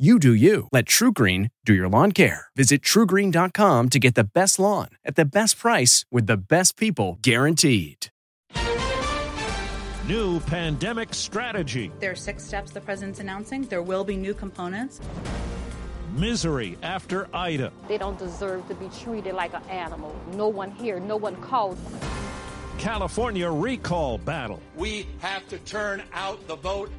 You do you. Let TruGreen do your lawn care. Visit trugreen.com to get the best lawn at the best price with the best people guaranteed. New pandemic strategy. There are six steps the president's announcing. There will be new components. Misery after Ida. They don't deserve to be treated like an animal. No one here, no one called. California recall battle. We have to turn out the vote.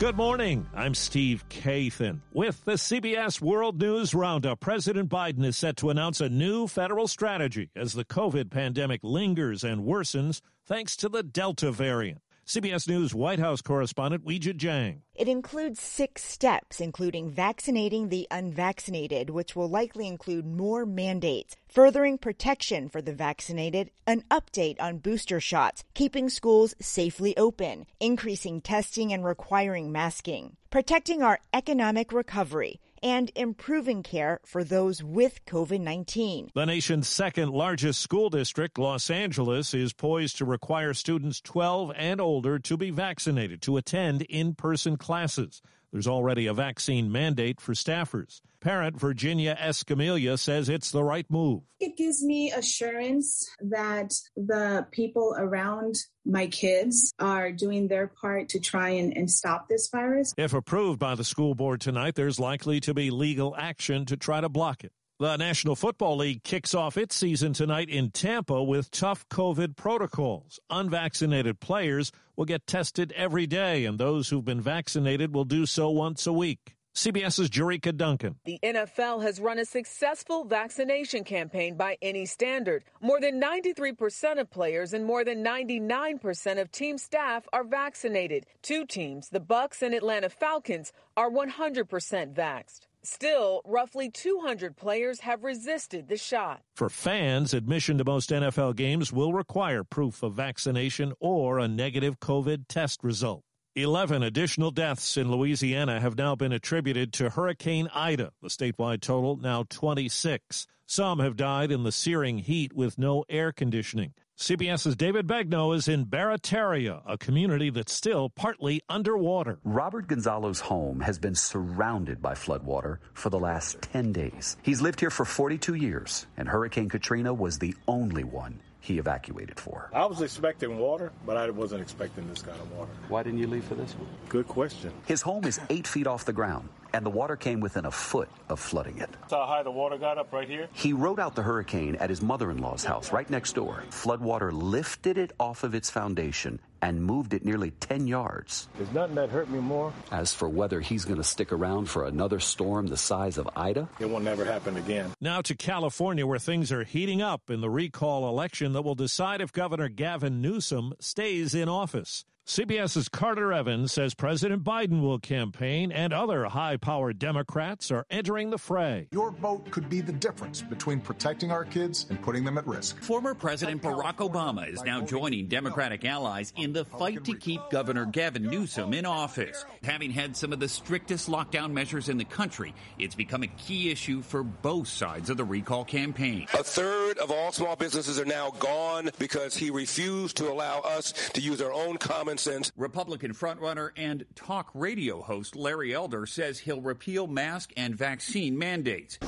Good morning. I'm Steve Kathan. With the CBS World News Roundup, President Biden is set to announce a new federal strategy as the COVID pandemic lingers and worsens thanks to the Delta variant. CBS News White House correspondent Weijia Jiang. It includes six steps, including vaccinating the unvaccinated, which will likely include more mandates, furthering protection for the vaccinated, an update on booster shots, keeping schools safely open, increasing testing and requiring masking, protecting our economic recovery and improving care for those with COVID 19. The nation's second largest school district, Los Angeles, is poised to require students 12 and older to be vaccinated to attend in person classes. There's already a vaccine mandate for staffers. Parent Virginia Escamilla says it's the right move. It gives me assurance that the people around my kids are doing their part to try and, and stop this virus. If approved by the school board tonight, there's likely to be legal action to try to block it. The National Football League kicks off its season tonight in Tampa with tough COVID protocols. Unvaccinated players will get tested every day, and those who've been vaccinated will do so once a week. CBS's Jericka Duncan. The NFL has run a successful vaccination campaign by any standard. More than 93% of players and more than 99% of team staff are vaccinated. Two teams, the Bucs and Atlanta Falcons, are 100% vaxxed. Still, roughly 200 players have resisted the shot. For fans, admission to most NFL games will require proof of vaccination or a negative COVID test result. 11 additional deaths in Louisiana have now been attributed to Hurricane Ida, the statewide total now 26. Some have died in the searing heat with no air conditioning. CBS's David Begnaud is in Barataria, a community that's still partly underwater. Robert Gonzalo's home has been surrounded by floodwater for the last 10 days. He's lived here for 42 years, and Hurricane Katrina was the only one he evacuated for. I was expecting water, but I wasn't expecting this kind of water. Why didn't you leave for this one? Good question. His home is eight feet off the ground, and the water came within a foot of flooding it. That's how high the water got up right here? He rode out the hurricane at his mother in law's house right next door. Floodwater lifted it off of its foundation and moved it nearly 10 yards. There's nothing that hurt me more. As for whether he's going to stick around for another storm the size of Ida, it will never happen again. Now to California, where things are heating up in the recall election that will decide if Governor Gavin Newsom stays in office. CBS's Carter Evans says President Biden will campaign and other high powered Democrats are entering the fray. Your vote could be the difference between protecting our kids and putting them at risk. Former President Barack Obama is now joining Democratic allies in the fight to keep Governor Gavin Newsom in office. Having had some of the strictest lockdown measures in the country, it's become a key issue for both sides of the recall campaign. A third of all small businesses are now gone because he refused to allow us to use our own common sense. Republican frontrunner and talk radio host Larry Elder says he'll repeal mask and vaccine mandates.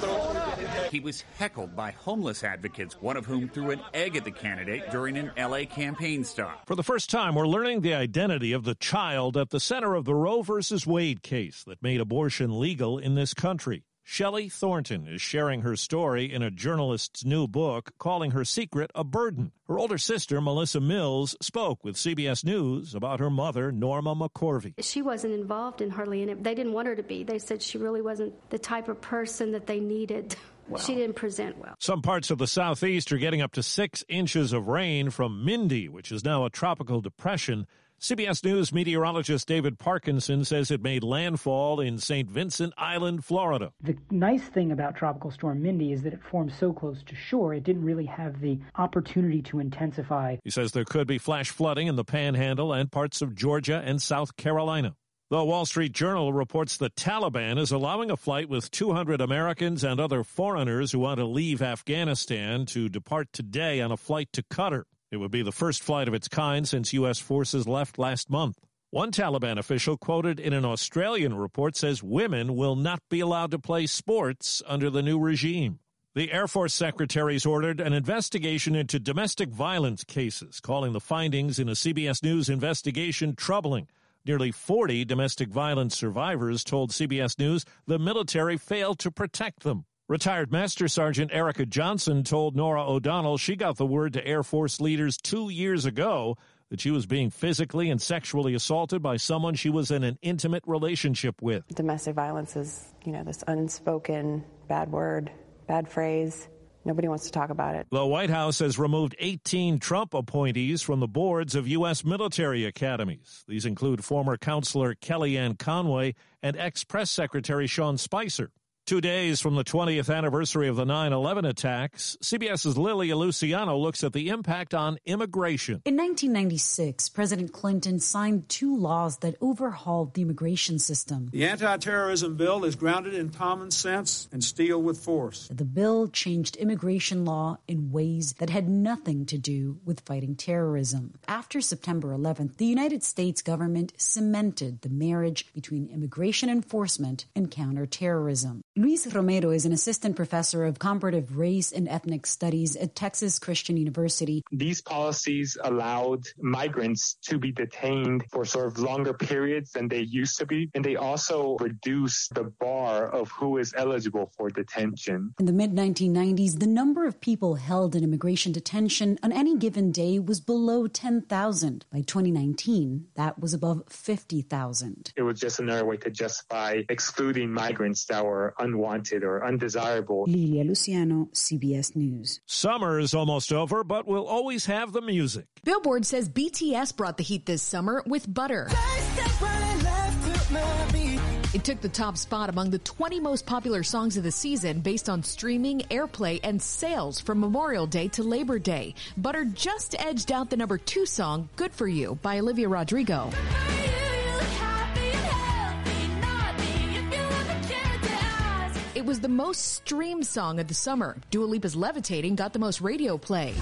He was heckled by homeless advocates, one of whom threw an egg at the candidate during an LA campaign stop. For the first time, we're learning the identity of the child at the center of the Roe v. Wade case that made abortion legal in this country. Shelley Thornton is sharing her story in a journalist's new book, calling her secret a burden. Her older sister, Melissa Mills, spoke with CBS News about her mother, Norma McCorvey. She wasn't involved in hardly any. They didn't want her to be. They said she really wasn't the type of person that they needed. Wow. She didn't present well. Some parts of the southeast are getting up to six inches of rain from Mindy, which is now a tropical depression. CBS News meteorologist David Parkinson says it made landfall in St. Vincent Island, Florida. The nice thing about Tropical Storm Mindy is that it formed so close to shore, it didn't really have the opportunity to intensify. He says there could be flash flooding in the panhandle and parts of Georgia and South Carolina. The Wall Street Journal reports the Taliban is allowing a flight with 200 Americans and other foreigners who want to leave Afghanistan to depart today on a flight to Qatar. It would be the first flight of its kind since U.S. forces left last month. One Taliban official quoted in an Australian report says women will not be allowed to play sports under the new regime. The Air Force secretaries ordered an investigation into domestic violence cases, calling the findings in a CBS News investigation troubling. Nearly 40 domestic violence survivors told CBS News the military failed to protect them. Retired Master Sergeant Erica Johnson told Norah O'Donnell she got the word to Air Force leaders two years ago that she was being physically and sexually assaulted by someone she was in an intimate relationship with. Domestic violence is, you know, this unspoken bad word, bad phrase. Nobody wants to talk about it. The White House has removed 18 Trump appointees from the boards of U.S. military academies. These include former counselor Kellyanne Conway and ex press secretary Sean Spicer. Two days from the 20th anniversary of the 9 11 attacks, CBS's Lilia Luciano looks at the impact on immigration. In 1996, President Clinton signed two laws that overhauled the immigration system. The anti terrorism bill is grounded in common sense and steel with force. The bill changed immigration law in ways that had nothing to do with fighting terrorism. After September 11th, the United States government cemented the marriage between immigration enforcement and counterterrorism. Luis Romero is an assistant professor of comparative race and ethnic studies at Texas Christian University. These policies allowed migrants to be detained for sort of longer periods than they used to be, and they also reduced the bar of who is eligible for detention. In the mid 1990s, the number of people held in immigration detention on any given day was below 10,000. By 2019, that was above 50,000. It was just another way to justify excluding migrants that were unwanted or undesirable. Lilia Luciano, CBS News. Summer is almost over, but we'll always have the music. Billboard says BTS brought the heat this summer with Butter. It took the top spot among the 20 most popular songs of the season based on streaming, airplay, and sales from Memorial Day to Labor Day. Butter just edged out the number two song, Good For You, by Olivia Rodrigo. It was the most streamed song of the summer. Dua Lipa's Levitating got the most radio play.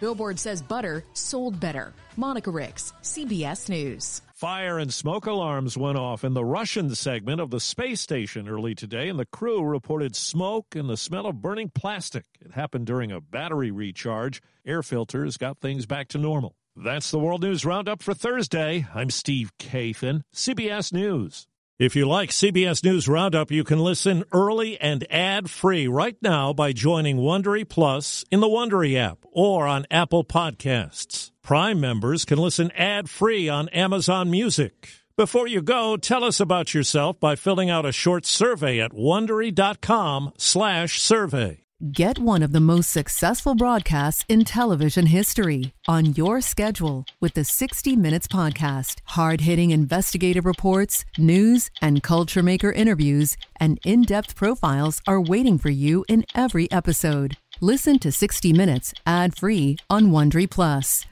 Billboard says Butter sold better. Monica Ricks, CBS News. Fire and smoke alarms went off in the Russian segment of the space station early today, and the crew reported smoke and the smell of burning plastic. It happened during a battery recharge. Air filters got things back to normal. That's the World News Roundup for Thursday. I'm Steve Kathan, CBS News. If you like CBS News Roundup, you can listen early and ad-free right now by joining Wondery Plus in the Wondery app or on Apple Podcasts. Prime members can listen ad-free on Amazon Music. Before you go, tell us about yourself by filling out a short survey at wondery.com/survey. Get one of the most successful broadcasts in television history on your schedule with the 60 Minutes Podcast. Hard hitting investigative reports, news, and culture maker interviews, and in depth profiles are waiting for you in every episode. Listen to 60 Minutes ad free on Wondery Plus.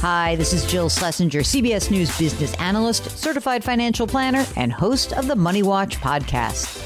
Hi, this is Jill Schlesinger, CBS News business analyst, certified financial planner, and host of the Money Watch podcast.